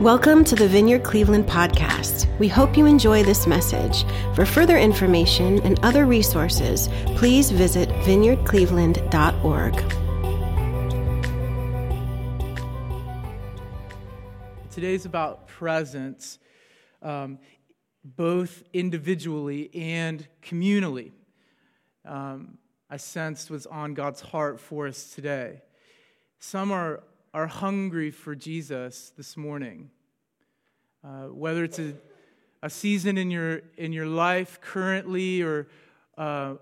Welcome to the Vineyard Cleveland podcast. We hope you enjoy this message. For further information and other resources, please visit vineyardcleveland.org. Today's about presence, um, both individually and communally. Um, I sensed was on God's heart for us today. Some are, are hungry for Jesus this morning. Uh, whether it's a, a season in your, in your life currently or uh,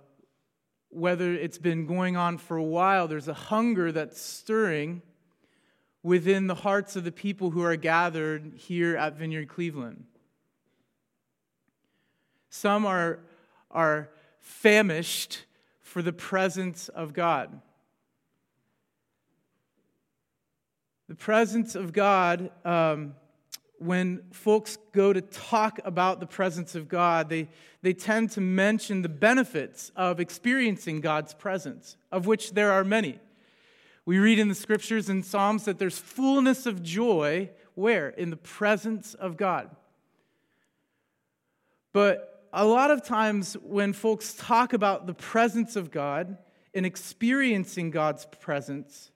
whether it's been going on for a while, there's a hunger that's stirring within the hearts of the people who are gathered here at Vineyard Cleveland. Some are, are famished for the presence of God. The presence of God, um, when folks go to talk about the presence of God, they, they tend to mention the benefits of experiencing God's presence, of which there are many. We read in the scriptures and Psalms that there's fullness of joy where? In the presence of God. But a lot of times when folks talk about the presence of God and experiencing God's presence,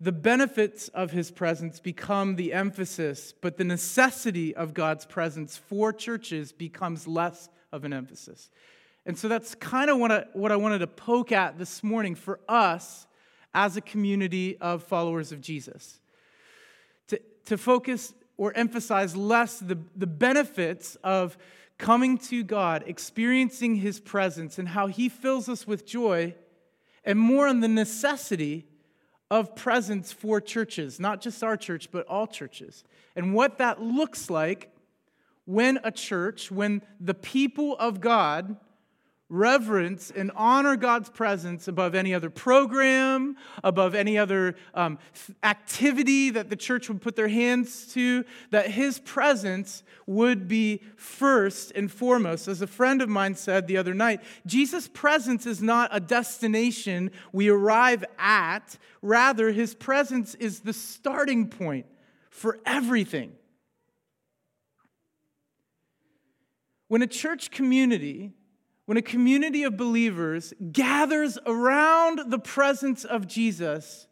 the benefits of his presence become the emphasis, but the necessity of God's presence for churches becomes less of an emphasis. And so that's kind of what I, what I wanted to poke at this morning for us as a community of followers of Jesus. To, to focus or emphasize less the, the benefits of coming to God, experiencing His presence, and how He fills us with joy, and more on the necessity of presence for churches, not just our church, but all churches, and what that looks like when a church, when the people of God reverence and honor God's presence above any other program, above any other um, activity that the church would put their hands to, that His presence would be first and foremost. As a friend of mine said the other night, Jesus' presence is not a destination we arrive at, rather, His presence is the starting point for everything. When a church community when a community of believers gathers around the presence of Jesus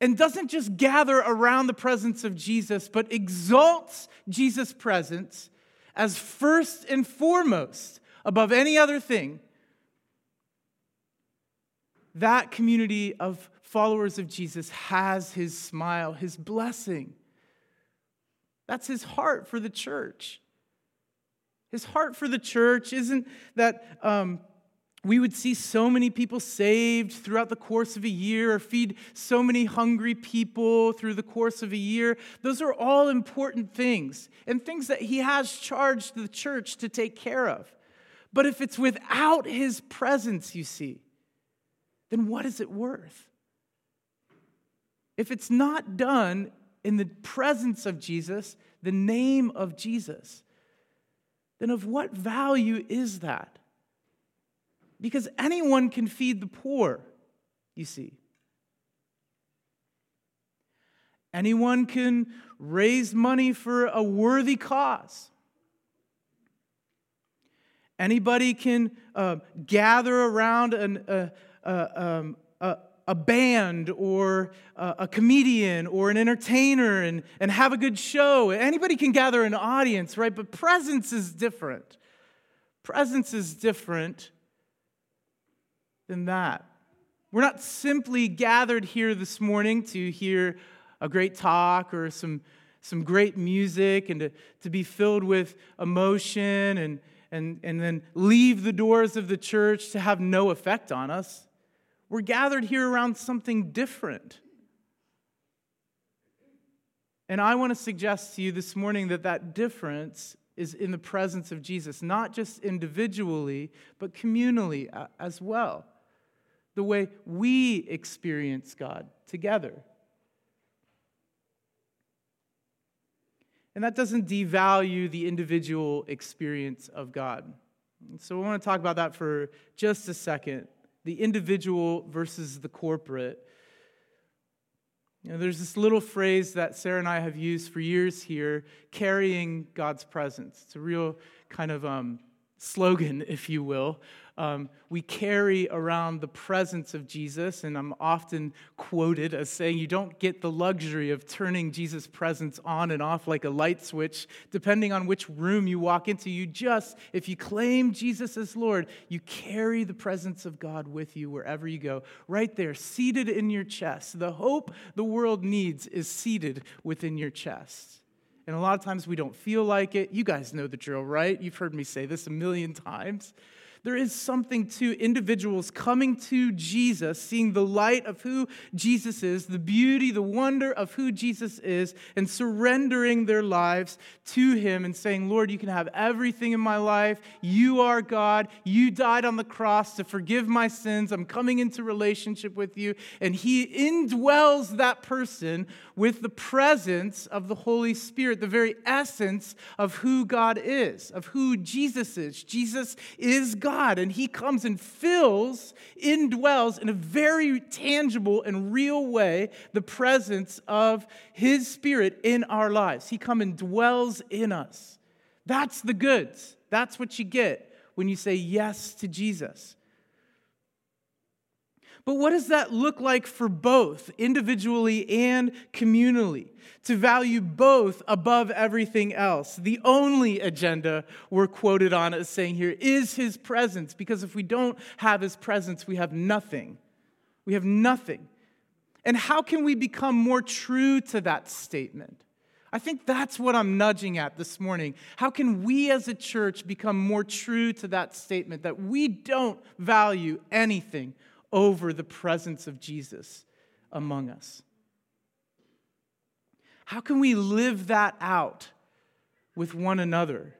and doesn't just gather around the presence of Jesus, but exalts Jesus' presence as first and foremost above any other thing, that community of followers of Jesus has his smile, his blessing. That's his heart for the church. His heart for the church isn't that um, we would see so many people saved throughout the course of a year or feed so many hungry people through the course of a year. Those are all important things and things that he has charged the church to take care of. But if it's without his presence, you see, then what is it worth? If it's not done in the presence of Jesus, the name of Jesus, then of what value is that? Because anyone can feed the poor, you see. Anyone can raise money for a worthy cause. Anybody can uh, gather around an, uh, uh, um, a band or a comedian or an entertainer and, and have a good show. Anybody can gather an audience, right? But presence is different. Presence is different than that. We're not simply gathered here this morning to hear a great talk or some, some great music and to, to be filled with emotion and, and, and then leave the doors of the church to have no effect on us. We're gathered here around something different. And I want to suggest to you this morning that that difference is in the presence of Jesus, not just individually, but communally as well. The way we experience God together. And that doesn't devalue the individual experience of God. So, I want to talk about that for just a second the individual versus the corporate. You know, there's this little phrase that Sarah and I have used for years here carrying God's presence. It's a real kind of um, slogan, if you will. Um, we carry around the presence of Jesus, and I'm often quoted as saying, You don't get the luxury of turning Jesus' presence on and off like a light switch, depending on which room you walk into. You just, if you claim Jesus as Lord, you carry the presence of God with you wherever you go, right there, seated in your chest. The hope the world needs is seated within your chest. And a lot of times we don't feel like it. You guys know the drill, right? You've heard me say this a million times. There is something to individuals coming to Jesus, seeing the light of who Jesus is, the beauty, the wonder of who Jesus is, and surrendering their lives to Him and saying, Lord, you can have everything in my life. You are God. You died on the cross to forgive my sins. I'm coming into relationship with you. And He indwells that person with the presence of the Holy Spirit, the very essence of who God is, of who Jesus is. Jesus is God. God, and He comes and fills, indwells in a very tangible and real way the presence of His Spirit in our lives. He comes and dwells in us. That's the goods. That's what you get when you say yes to Jesus. But what does that look like for both, individually and communally? To value both above everything else. The only agenda we're quoted on as saying here is his presence, because if we don't have his presence, we have nothing. We have nothing. And how can we become more true to that statement? I think that's what I'm nudging at this morning. How can we as a church become more true to that statement that we don't value anything over the presence of Jesus among us. How can we live that out with one another?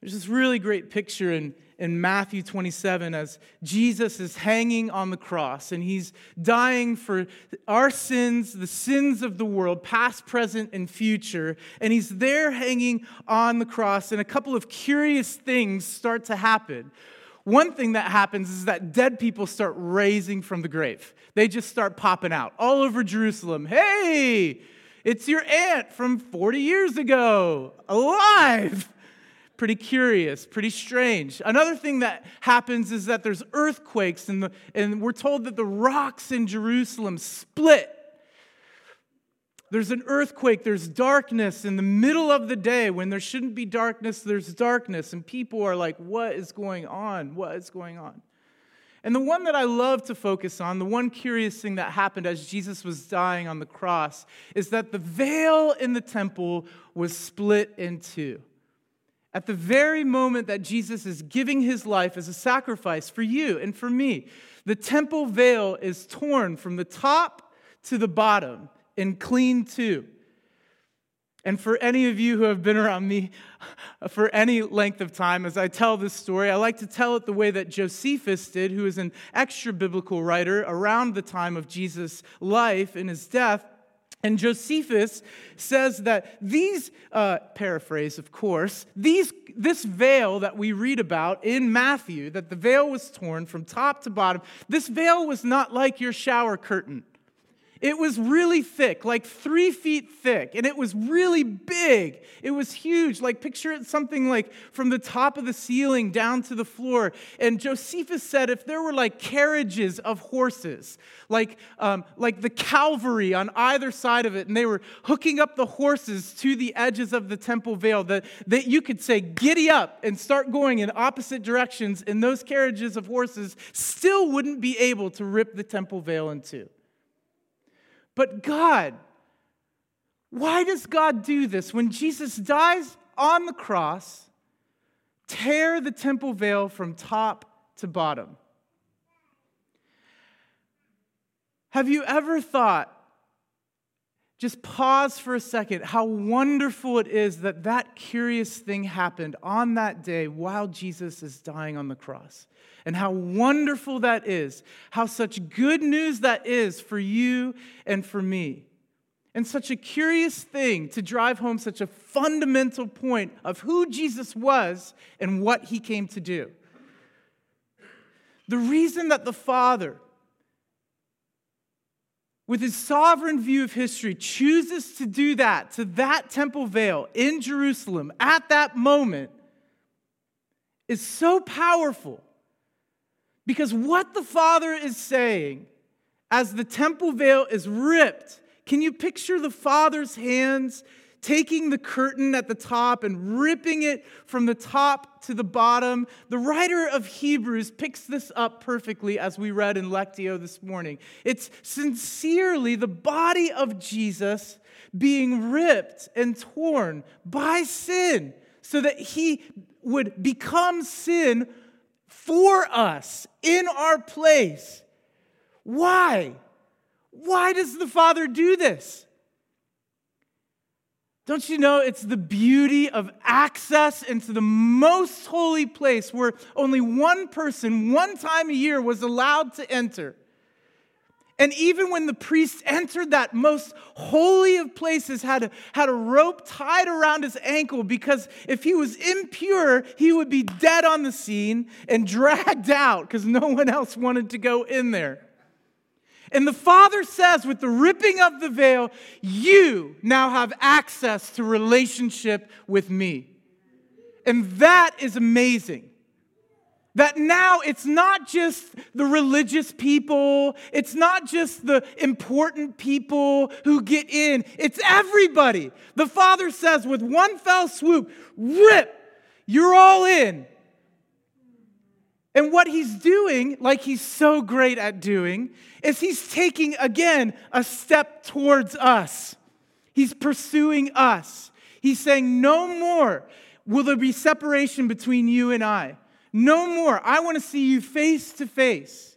There's this really great picture in, in Matthew 27 as Jesus is hanging on the cross and he's dying for our sins, the sins of the world, past, present, and future. And he's there hanging on the cross, and a couple of curious things start to happen. One thing that happens is that dead people start raising from the grave. They just start popping out all over Jerusalem. Hey, it's your aunt from 40 years ago, alive. Pretty curious, pretty strange. Another thing that happens is that there's earthquakes, and, the, and we're told that the rocks in Jerusalem split there's an earthquake, there's darkness in the middle of the day. When there shouldn't be darkness, there's darkness. And people are like, What is going on? What is going on? And the one that I love to focus on, the one curious thing that happened as Jesus was dying on the cross, is that the veil in the temple was split in two. At the very moment that Jesus is giving his life as a sacrifice for you and for me, the temple veil is torn from the top to the bottom and clean too. And for any of you who have been around me for any length of time, as I tell this story, I like to tell it the way that Josephus did, who is an extra biblical writer around the time of Jesus' life and his death. And Josephus says that these, uh, paraphrase of course, these, this veil that we read about in Matthew, that the veil was torn from top to bottom, this veil was not like your shower curtain. It was really thick, like three feet thick, and it was really big. It was huge. Like, picture it something like from the top of the ceiling down to the floor. And Josephus said if there were like carriages of horses, like, um, like the cavalry on either side of it, and they were hooking up the horses to the edges of the temple veil, that, that you could say, giddy up and start going in opposite directions, and those carriages of horses still wouldn't be able to rip the temple veil in two. But God, why does God do this? When Jesus dies on the cross, tear the temple veil from top to bottom. Have you ever thought, just pause for a second, how wonderful it is that that curious thing happened on that day while Jesus is dying on the cross? and how wonderful that is, how such good news that is for you and for me. And such a curious thing to drive home such a fundamental point of who Jesus was and what he came to do. The reason that the Father with his sovereign view of history, chooses to do that to that temple veil in Jerusalem at that moment is so powerful. Because what the Father is saying as the temple veil is ripped, can you picture the Father's hands taking the curtain at the top and ripping it from the top to the bottom. The writer of Hebrews picks this up perfectly as we read in Lectio this morning. It's sincerely the body of Jesus being ripped and torn by sin so that he would become sin for us in our place. Why? Why does the Father do this? Don't you know it's the beauty of access into the most holy place where only one person, one time a year, was allowed to enter? And even when the priest entered that most holy of places, had a, had a rope tied around his ankle because if he was impure, he would be dead on the scene and dragged out because no one else wanted to go in there. And the Father says, with the ripping of the veil, you now have access to relationship with me. And that is amazing. That now it's not just the religious people, it's not just the important people who get in, it's everybody. The Father says, with one fell swoop, rip, you're all in. And what he's doing, like he's so great at doing, is he's taking again a step towards us. He's pursuing us. He's saying, No more will there be separation between you and I. No more. I want to see you face to face.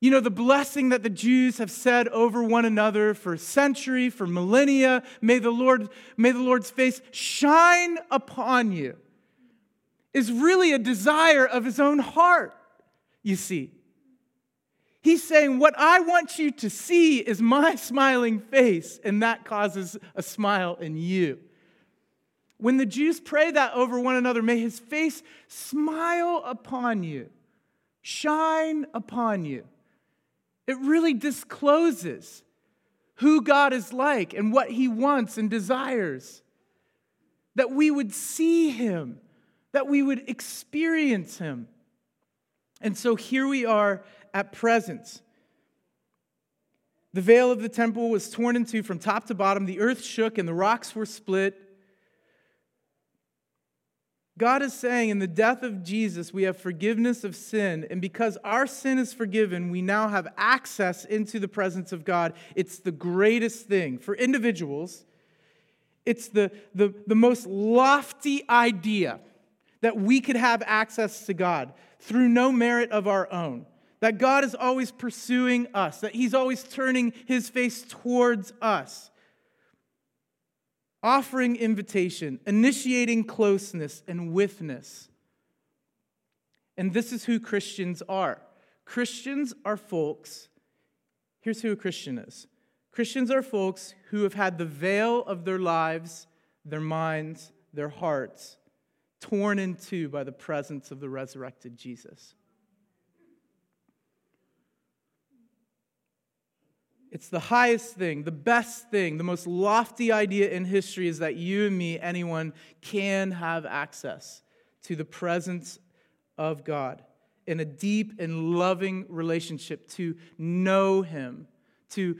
You know, the blessing that the Jews have said over one another for a century, for millennia, may the Lord, may the Lord's face shine upon you is really a desire of his own heart, you see. He's saying, What I want you to see is my smiling face, and that causes a smile in you. When the Jews pray that over one another, may his face smile upon you, shine upon you. It really discloses who God is like and what he wants and desires. That we would see him that we would experience him. And so here we are at presence. The veil of the temple was torn in two from top to bottom. The earth shook and the rocks were split. God is saying in the death of Jesus, we have forgiveness of sin. And because our sin is forgiven, we now have access into the presence of God. It's the greatest thing. For individuals, it's the, the, the most lofty idea that we could have access to God through no merit of our own. That God is always pursuing us, that He's always turning His face towards us, offering invitation, initiating closeness and withness. And this is who Christians are. Christians are folks. Here's who a Christian is Christians are folks who have had the veil of their lives, their minds, their hearts torn in two by the presence of the resurrected Jesus. It's the highest thing, the best thing, the most lofty idea in history is that you and me, anyone, can have access to the presence of God in a deep and loving relationship, to know Him, to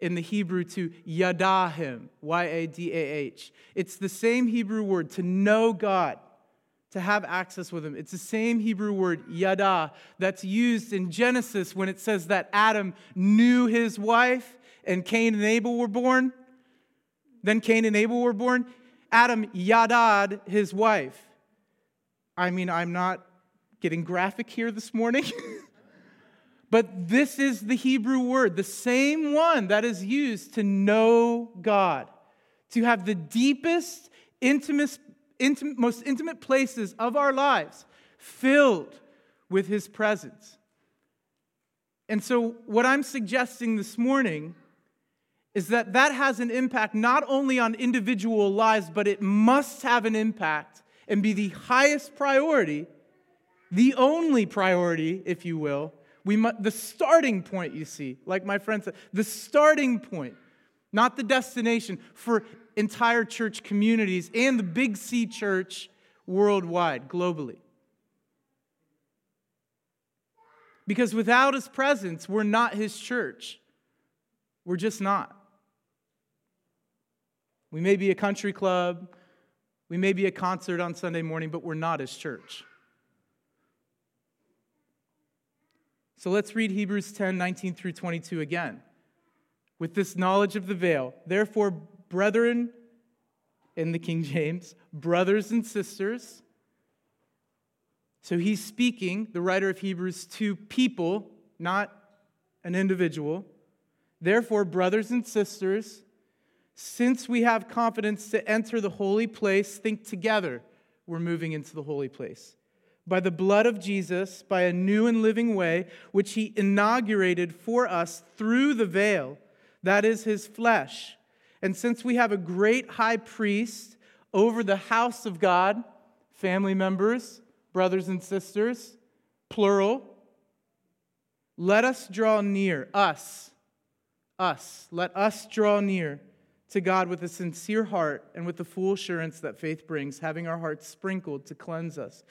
in the Hebrew to yada him, Y A D A H. It's the same Hebrew word to know God, to have access with him. It's the same Hebrew word yada that's used in Genesis when it says that Adam knew his wife and Cain and Abel were born. Then Cain and Abel were born. Adam yadad his wife. I mean, I'm not getting graphic here this morning. But this is the Hebrew word, the same one that is used to know God, to have the deepest, intimate, intimate, most intimate places of our lives filled with His presence. And so, what I'm suggesting this morning is that that has an impact not only on individual lives, but it must have an impact and be the highest priority, the only priority, if you will, We mu- the starting point, you see, like my friend said, the starting point, not the destination for entire church communities and the Big C church worldwide, globally. Because without his presence, we're not his church. We're just not. We may be a country club, we may be a concert on Sunday morning, but we're not his church. So let's read Hebrews 10 19 through 22 again. With this knowledge of the veil, therefore, brethren, in the King James, brothers and sisters, so he's speaking, the writer of Hebrews, to people, not an individual. Therefore, brothers and sisters, since we have confidence to enter the holy place, think together we're moving into the holy place. By the blood of Jesus, by a new and living way, which he inaugurated for us through the veil, that is his flesh. And since we have a great high priest over the house of God, family members, brothers and sisters, plural. Let us draw near, us, us, let us draw near to God with a sincere heart and with the full assurance that faith brings, having our hearts sprinkled to cleanse us,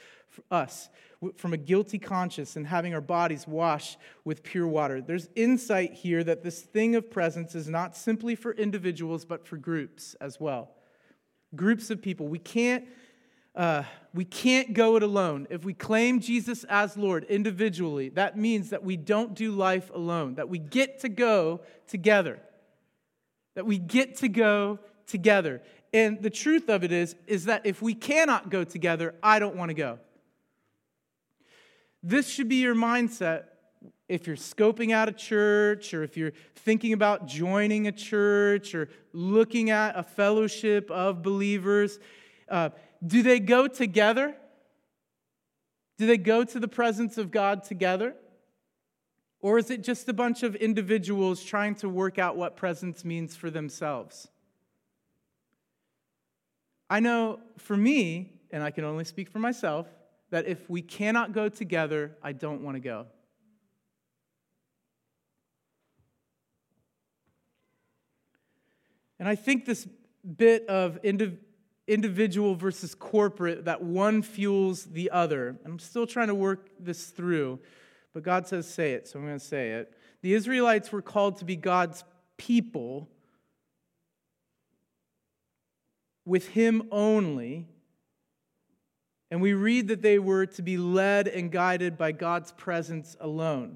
us from a guilty conscience and having our bodies washed with pure water. There's insight here that this thing of presence is not simply for individuals, but for groups as well. Groups of people. We can't uh, we can't go it alone. If we claim Jesus as Lord individually, that means that we don't do life alone, that we get to go together. That we get to go together. And the truth of it is, is that if we cannot go together, I don't want to go. This should be your mindset if you're scoping out a church or if you're thinking about joining a church or looking at a fellowship of believers. Uh, do they go together? Do they go to the presence of God together? Or is it just a bunch of individuals trying to work out what presence means for themselves? I know for me, and I can only speak for myself, that if we cannot go together, I don't want to go. And I think this bit of indiv- individual versus corporate, that one fuels the other. And I'm still trying to work this through, but God says, say it, so I'm going to say it. The Israelites were called to be God's people with Him only. And we read that they were to be led and guided by God's presence alone.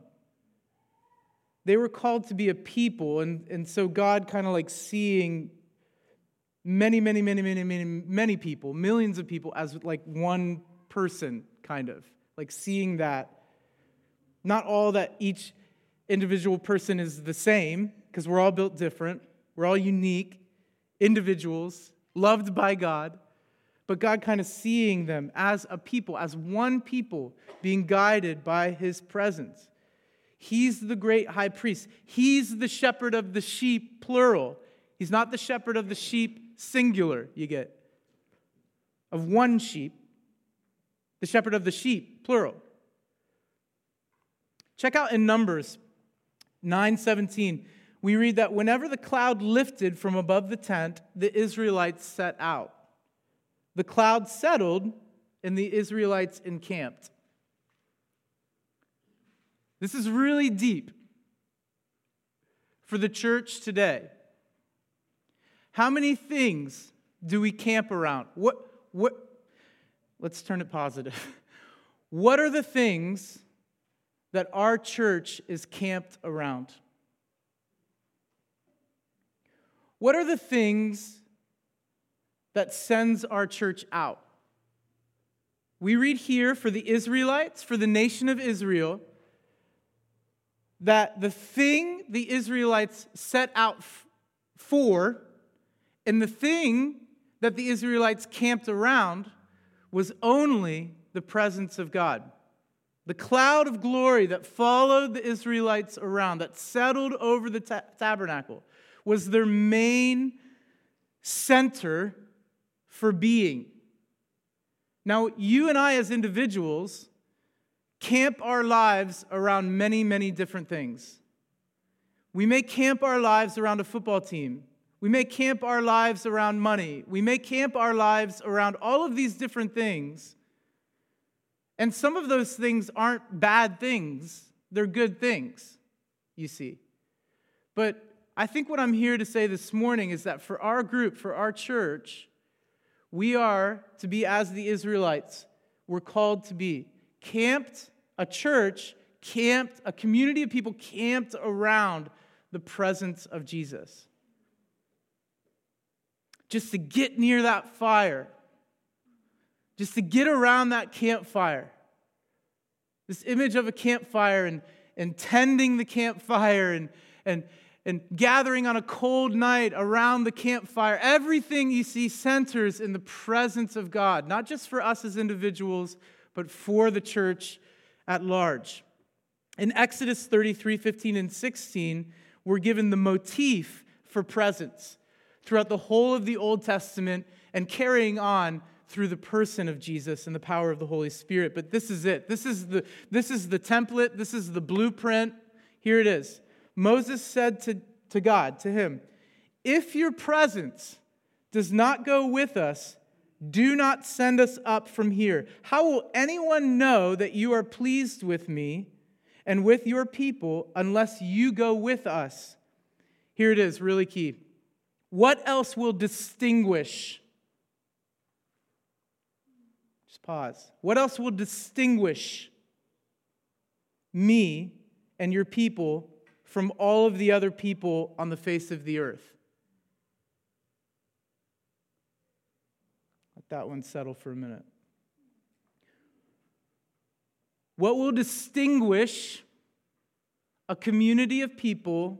They were called to be a people, and, and so God kind of like seeing many, many, many, many, many, many people, millions of people as like one person, kind of. Like seeing that. Not all that each individual person is the same, because we're all built different. We're all unique individuals, loved by God. But God kind of seeing them as a people, as one people, being guided by his presence. He's the great high priest. He's the shepherd of the sheep, plural. He's not the shepherd of the sheep singular, you get, of one sheep, the shepherd of the sheep, plural. Check out in Numbers 9:17. We read that whenever the cloud lifted from above the tent, the Israelites set out. The cloud settled and the Israelites encamped. This is really deep for the church today. How many things do we camp around? What, what, let's turn it positive. What are the things that our church is camped around? What are the things that sends our church out? We read here for the Israelites, for the nation of Israel, that the thing the Israelites set out for and the thing that the Israelites camped around was only the presence of God. The cloud of glory that followed the Israelites around, that settled over the ta- tabernacle, was their main center for being. Now, you and I, as individuals, camp our lives around many, many different things. We may camp our lives around a football team. We may camp our lives around money. We may camp our lives around all of these different things. And some of those things aren't bad things, they're good things, you see. But I think what I'm here to say this morning is that for our group, for our church, we are to be as the Israelites were called to be camped, a church camped, a community of people camped around the presence of Jesus. Just to get near that fire, just to get around that campfire. This image of a campfire and, and tending the campfire and, and, and gathering on a cold night around the campfire. Everything you see centers in the presence of God, not just for us as individuals, but for the church at large. In Exodus 33 15 and 16, we're given the motif for presence throughout the whole of the Old Testament and carrying on through the person of Jesus and the power of the Holy Spirit. But this is it. This is the, this is the template, this is the blueprint. Here it is. Moses said to, to God, to him, If your presence does not go with us, do not send us up from here. How will anyone know that you are pleased with me and with your people unless you go with us? Here it is, really key. What else will distinguish? Just pause. What else will distinguish me and your people from all of the other people on the face of the earth. Let that one settle for a minute. What will distinguish a community of people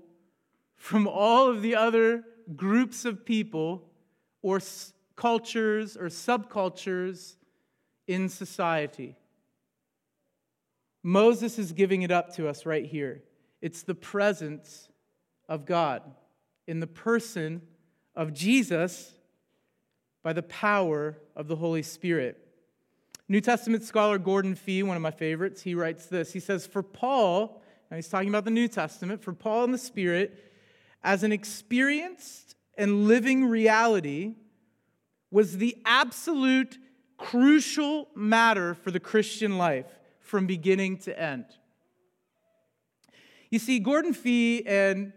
from all of the other groups of people or cultures or subcultures in society? Moses is giving it up to us right here. It's the presence of God in the person of Jesus by the power of the Holy Spirit. New Testament scholar Gordon Fee, one of my favorites, he writes this. He says, For Paul, and he's talking about the New Testament, for Paul and the Spirit, as an experienced and living reality, was the absolute crucial matter for the Christian life from beginning to end. You see, Gordon Fee and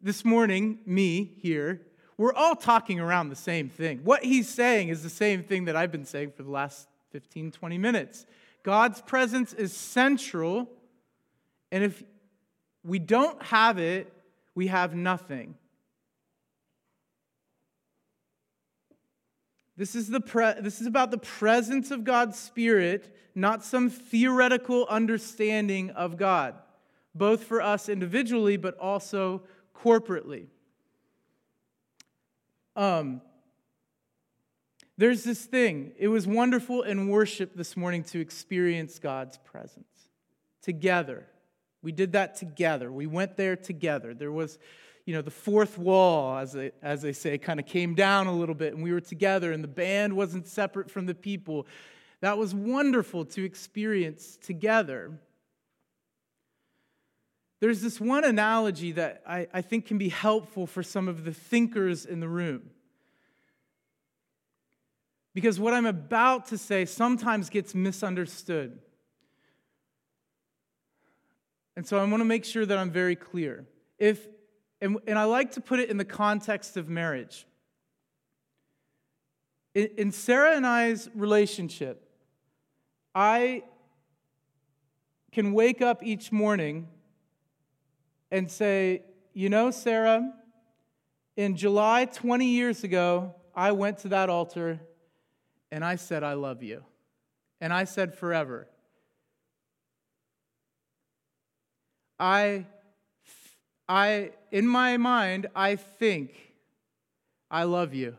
this morning, me here, we're all talking around the same thing. What he's saying is the same thing that I've been saying for the last 15, 20 minutes. God's presence is central, and if we don't have it, we have nothing. This is, the pre- this is about the presence of God's Spirit, not some theoretical understanding of God both for us individually, but also corporately. Um, there's this thing. It was wonderful in worship this morning to experience God's presence together. We did that together. We went there together. There was, you know, the fourth wall, as they, as they say, kind of came down a little bit, and we were together, and the band wasn't separate from the people. That was wonderful to experience together. There's this one analogy that I, I think can be helpful for some of the thinkers in the room. Because what I'm about to say sometimes gets misunderstood. And so I want to make sure that I'm very clear. If, and, and I like to put it in the context of marriage. In, in Sarah and I's relationship, I can wake up each morning and say, You know, Sarah, in July 20 years ago, I went to that altar and I said, I love you. And I said, forever. I, I, in my mind, I think, I love you.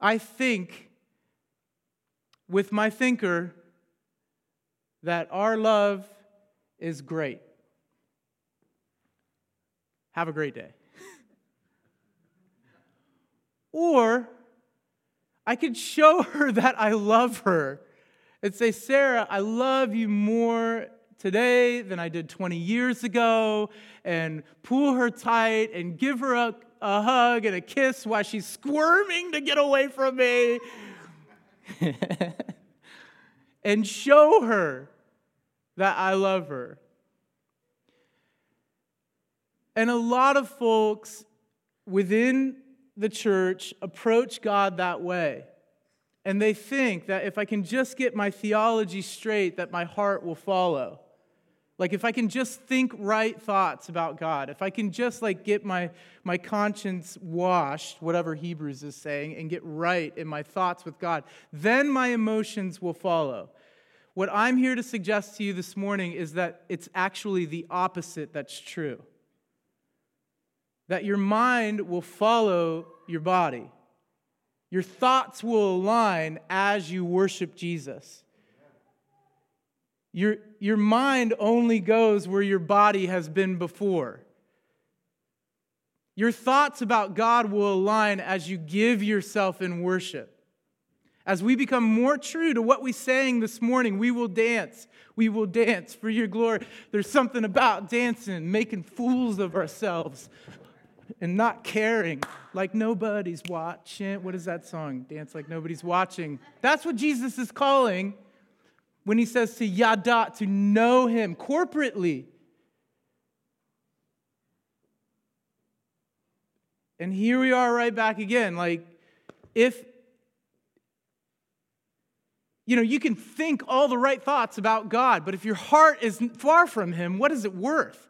I think with my thinker that our love is great. Have a great day. or I could show her that I love her and say, Sarah, I love you more today than I did 20 years ago, and pull her tight and give her a, a hug and a kiss while she's squirming to get away from me. and show her that I love her. And a lot of folks within the church approach God that way. And they think that if I can just get my theology straight, that my heart will follow. Like if I can just think right thoughts about God, if I can just like get my, my conscience washed, whatever Hebrews is saying, and get right in my thoughts with God, then my emotions will follow. What I'm here to suggest to you this morning is that it's actually the opposite that's true. That your mind will follow your body. Your thoughts will align as you worship Jesus. Your, your mind only goes where your body has been before. Your thoughts about God will align as you give yourself in worship. As we become more true to what we sang this morning, we will dance. We will dance for your glory. There's something about dancing, making fools of ourselves and not caring like nobody's watching. What is that song? Dance like nobody's watching. That's what Jesus is calling when he says to yada, to know him corporately. And here we are right back again. Like, if, you know, you can think all the right thoughts about God, but if your heart is far from him, what is it worth?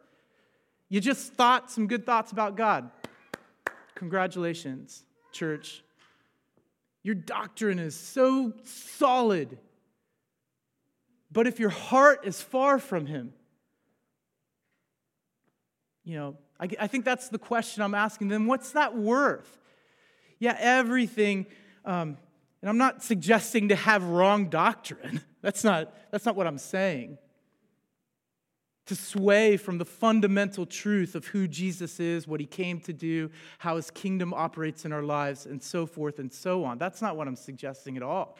You just thought some good thoughts about God. Congratulations, church. Your doctrine is so solid. But if your heart is far from Him, you know, I, I think that's the question I'm asking them. What's that worth? Yeah, everything. Um, and I'm not suggesting to have wrong doctrine. That's not, that's not what I'm saying. To sway from the fundamental truth of who Jesus is, what he came to do, how his kingdom operates in our lives, and so forth and so on. That's not what I'm suggesting at all.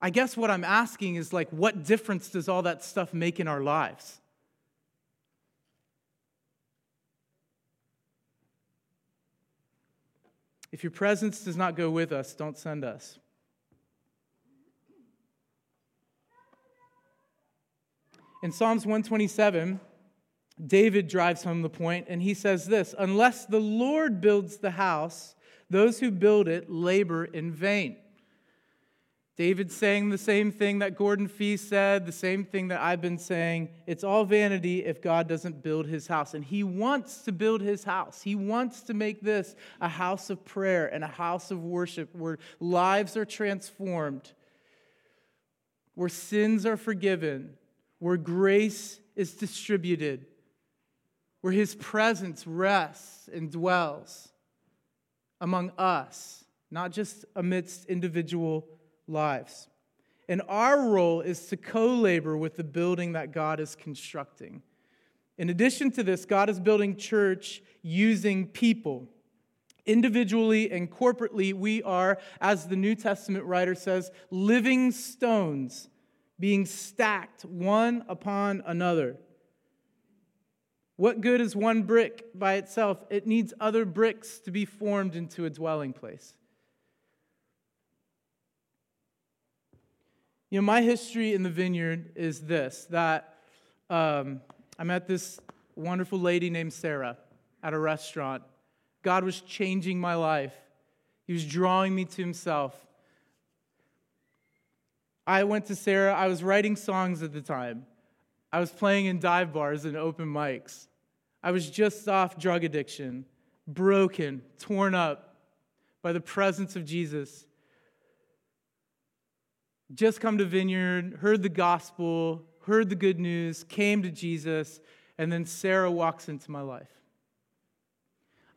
I guess what I'm asking is like, what difference does all that stuff make in our lives? If your presence does not go with us, don't send us. In Psalms 127, David drives home the point, and he says this Unless the Lord builds the house, those who build it labor in vain. David's saying the same thing that Gordon Fee said, the same thing that I've been saying. It's all vanity if God doesn't build his house. And he wants to build his house. He wants to make this a house of prayer and a house of worship where lives are transformed, where sins are forgiven, where grace is distributed, where his presence rests and dwells among us, not just amidst individual lives. And our role is to co labor with the building that God is constructing. In addition to this, God is building church using people. Individually and corporately, we are, as the New Testament writer says, living stones being stacked one upon another. What good is one brick by itself? It needs other bricks to be formed into a dwelling place. You know, my history in the vineyard is this that um, I met this wonderful lady named Sarah at a restaurant. God was changing my life, He was drawing me to Himself. I went to Sarah, I was writing songs at the time. I was playing in dive bars and open mics. I was just off drug addiction, broken, torn up by the presence of Jesus just come to Vineyard, heard the gospel, heard the good news, came to Jesus, and then Sarah walks into my life.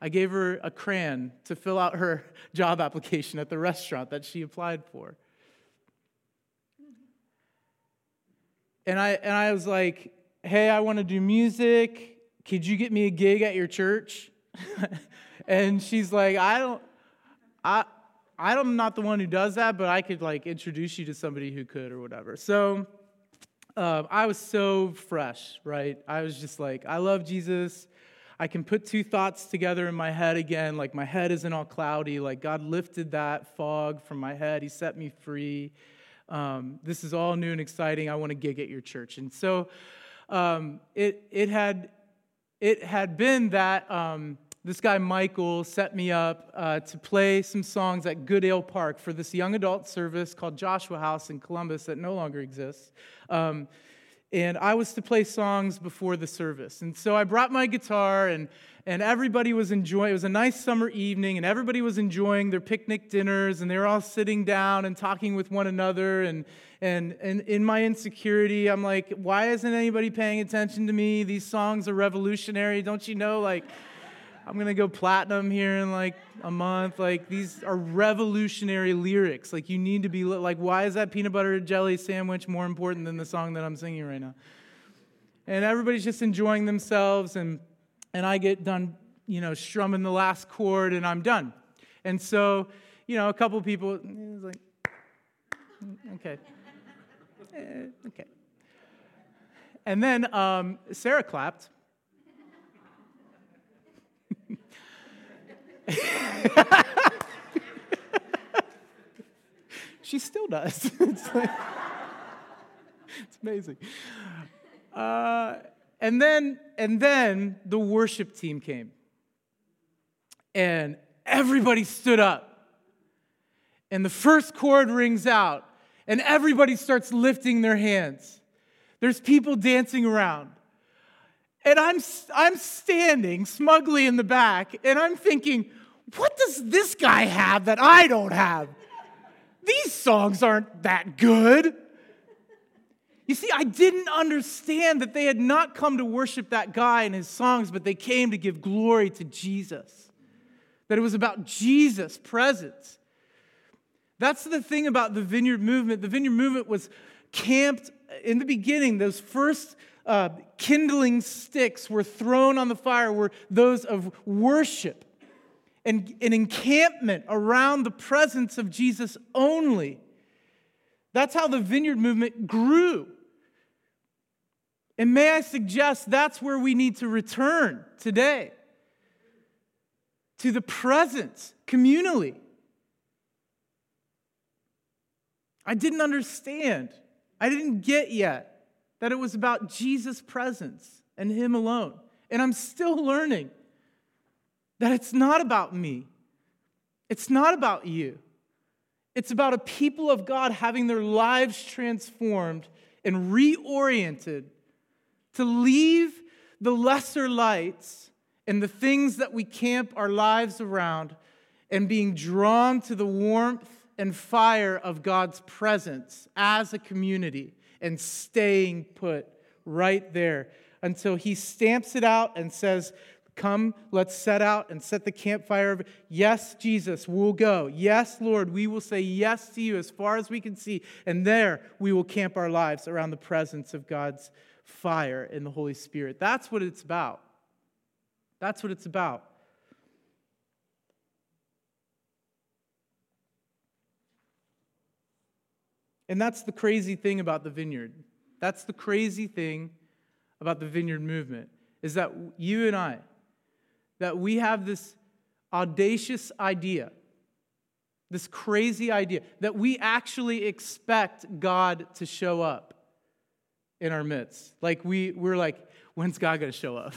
I gave her a crayon to fill out her job application at the restaurant that she applied for. And I, and I was like, hey, I want to do music. Could you get me a gig at your church? and she's like, I don't, I, I'm not the one who does that, but I could like introduce you to somebody who could or whatever. So uh, I was so fresh, right? I was just like, I love Jesus. I can put two thoughts together in my head again. Like my head isn't all cloudy. Like God lifted that fog from my head. He set me free. Um, this is all new and exciting. I want to gig at your church. And so um, it, it, had, it had been that um, this guy Michael set me up uh, to play some songs at Goodale Park for this young adult service called Joshua House in Columbus that no longer exists. Um, and I was to play songs before the service. And so I brought my guitar, and, and everybody was enjoying. It was a nice summer evening, and everybody was enjoying their picnic dinners, and they were all sitting down and talking with one another. And, and, and in my insecurity, I'm like, why isn't anybody paying attention to me? These songs are revolutionary. Don't you know? Like, I'm to go platinum here in like a month. Like, these are revolutionary lyrics. Like, you need to be like, why is that peanut butter jelly sandwich more important than the song that I'm singing right now? And everybody's just enjoying themselves, and, and I get done, you know, strumming the last chord, and I'm done. And so, you know, a couple people, it's like, okay. Eh, okay. And then um, Sarah clapped. she still does. it's, like, it's amazing. Uh, and then, and then the worship team came, and everybody stood up. And the first chord rings out, and everybody starts lifting their hands. There's people dancing around. And I'm, I'm standing smugly in the back, and I'm thinking, what does this guy have that I don't have? These songs aren't that good. You see, I didn't understand that they had not come to worship that guy and his songs, but they came to give glory to Jesus. That it was about Jesus' presence. That's the thing about the vineyard movement. The vineyard movement was camped in the beginning, those first uh, kindling sticks were thrown on the fire were those of worship and an encampment around the presence of Jesus only. That's how the vineyard movement grew. And may I suggest that's where we need to return today to the presence communally. I didn't understand. I didn't get yet that it was about Jesus' presence and Him alone. And I'm still learning that it's not about me, it's not about you. It's about a people of God having their lives transformed and reoriented to leave the lesser lights and the things that we camp our lives around and being drawn to the warmth and fire of God's presence as a community and staying put right there until he stamps it out and says, Come, let's set out and set the campfire. Yes, Jesus, we'll go. Yes, Lord, we will say yes to you as far as we can see. And there we will camp our lives around the presence of God's fire in the Holy Spirit. That's what it's about. That's what it's about. And that's the crazy thing about the vineyard. That's the crazy thing about the vineyard movement is that you and I, that we have this audacious idea, this crazy idea, that we actually expect God to show up in our midst. Like we, we're like, when's God going to show up?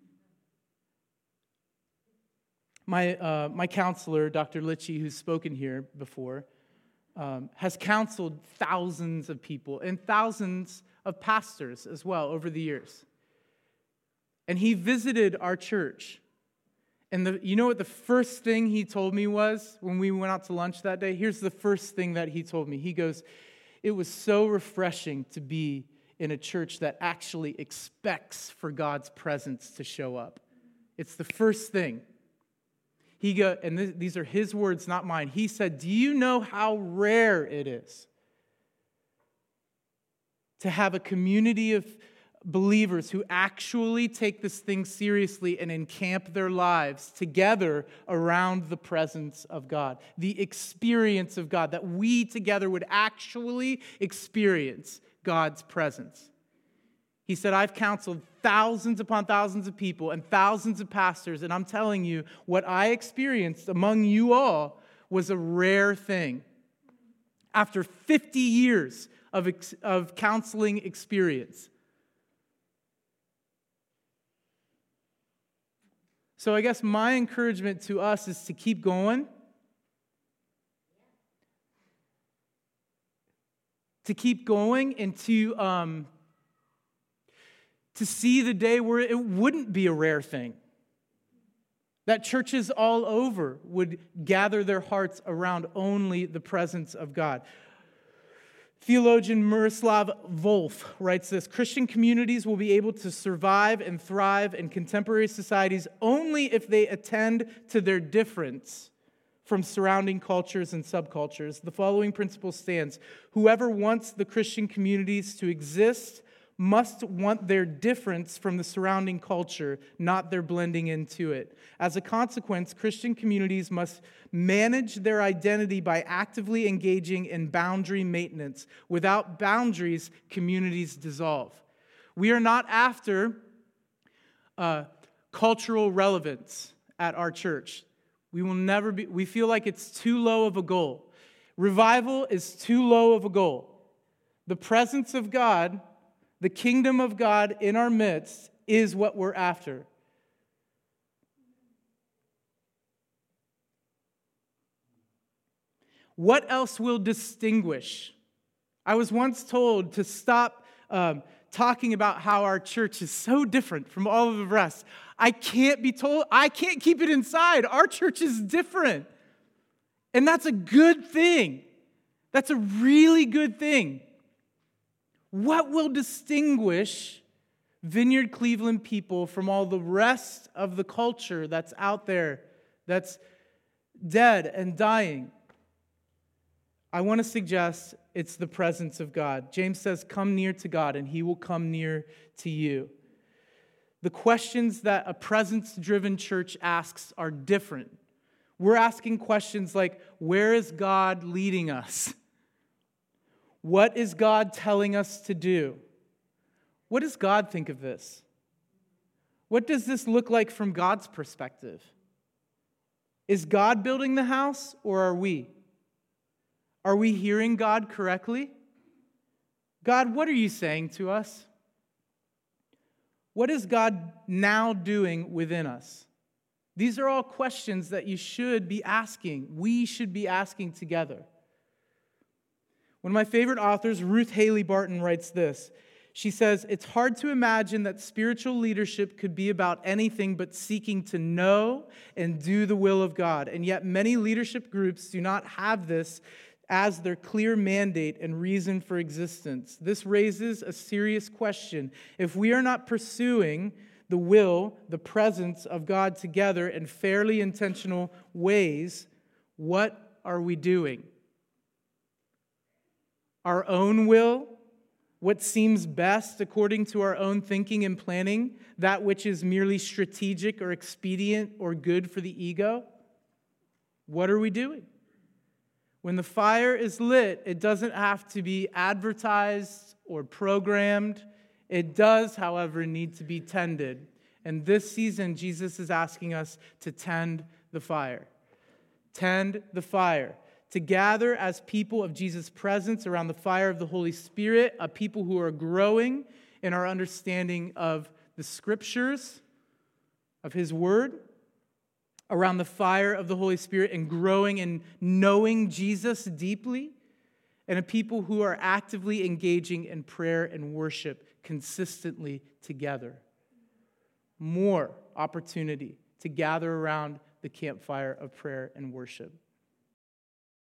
my, uh, my counselor, Dr. Litchie, who's spoken here before, um, has counseled thousands of people and thousands of pastors as well over the years. And he visited our church. And the, you know what the first thing he told me was when we went out to lunch that day? Here's the first thing that he told me. He goes, It was so refreshing to be in a church that actually expects for God's presence to show up. It's the first thing. He go, and th- these are his words, not mine. He said, Do you know how rare it is to have a community of, believers who actually take this thing seriously and encamp their lives together around the presence of God, the experience of God, that we together would actually experience God's presence. He said, I've counseled thousands upon thousands of people and thousands of pastors, and I'm telling you, what I experienced among you all was a rare thing. After 50 years of, of counseling experience, So I guess my encouragement to us is to keep going. To keep going and to, um, to see the day where it wouldn't be a rare thing. That churches all over would gather their hearts around only the presence of God. Theologian Miroslav Volf writes this Christian communities will be able to survive and thrive in contemporary societies only if they attend to their difference from surrounding cultures and subcultures. The following principle stands Whoever wants the Christian communities to exist must want their difference from the surrounding culture, not their blending into it. As a consequence, Christian communities must manage their identity by actively engaging in boundary maintenance. Without boundaries, communities dissolve. We are not after uh, cultural relevance at our church. We will never be, we feel like it's too low of a goal. Revival is too low of a goal. The presence of God the kingdom of God in our midst is what we're after. What else will distinguish? I was once told to stop um, talking about how our church is so different from all of the rest. I can't be told, I can't keep it inside. Our church is different. And that's a good thing. That's a really good thing. What will distinguish Vineyard Cleveland people from all the rest of the culture that's out there that's dead and dying? I want to suggest it's the presence of God. James says, Come near to God, and he will come near to you. The questions that a presence driven church asks are different. We're asking questions like, Where is God leading us? What is God telling us to do? What does God think of this? What does this look like from God's perspective? Is God building the house or are we? Are we hearing God correctly? God, what are you saying to us? What is God now doing within us? These are all questions that you should be asking. We should be asking together. One of my favorite authors, Ruth Haley Barton, writes this. She says, It's hard to imagine that spiritual leadership could be about anything but seeking to know and do the will of God. And yet, many leadership groups do not have this as their clear mandate and reason for existence. This raises a serious question. If we are not pursuing the will, the presence of God together in fairly intentional ways, what are we doing? Our own will, what seems best according to our own thinking and planning, that which is merely strategic or expedient or good for the ego? What are we doing? When the fire is lit, it doesn't have to be advertised or programmed. It does, however, need to be tended. And this season, Jesus is asking us to tend the fire. Tend the fire to gather as people of Jesus' presence around the fire of the Holy Spirit, a people who are growing in our understanding of the scriptures, of His Word, around the fire of the Holy Spirit and growing in knowing Jesus deeply, and a people who are actively engaging in prayer and worship consistently together. More opportunity to gather around the campfire of prayer and worship.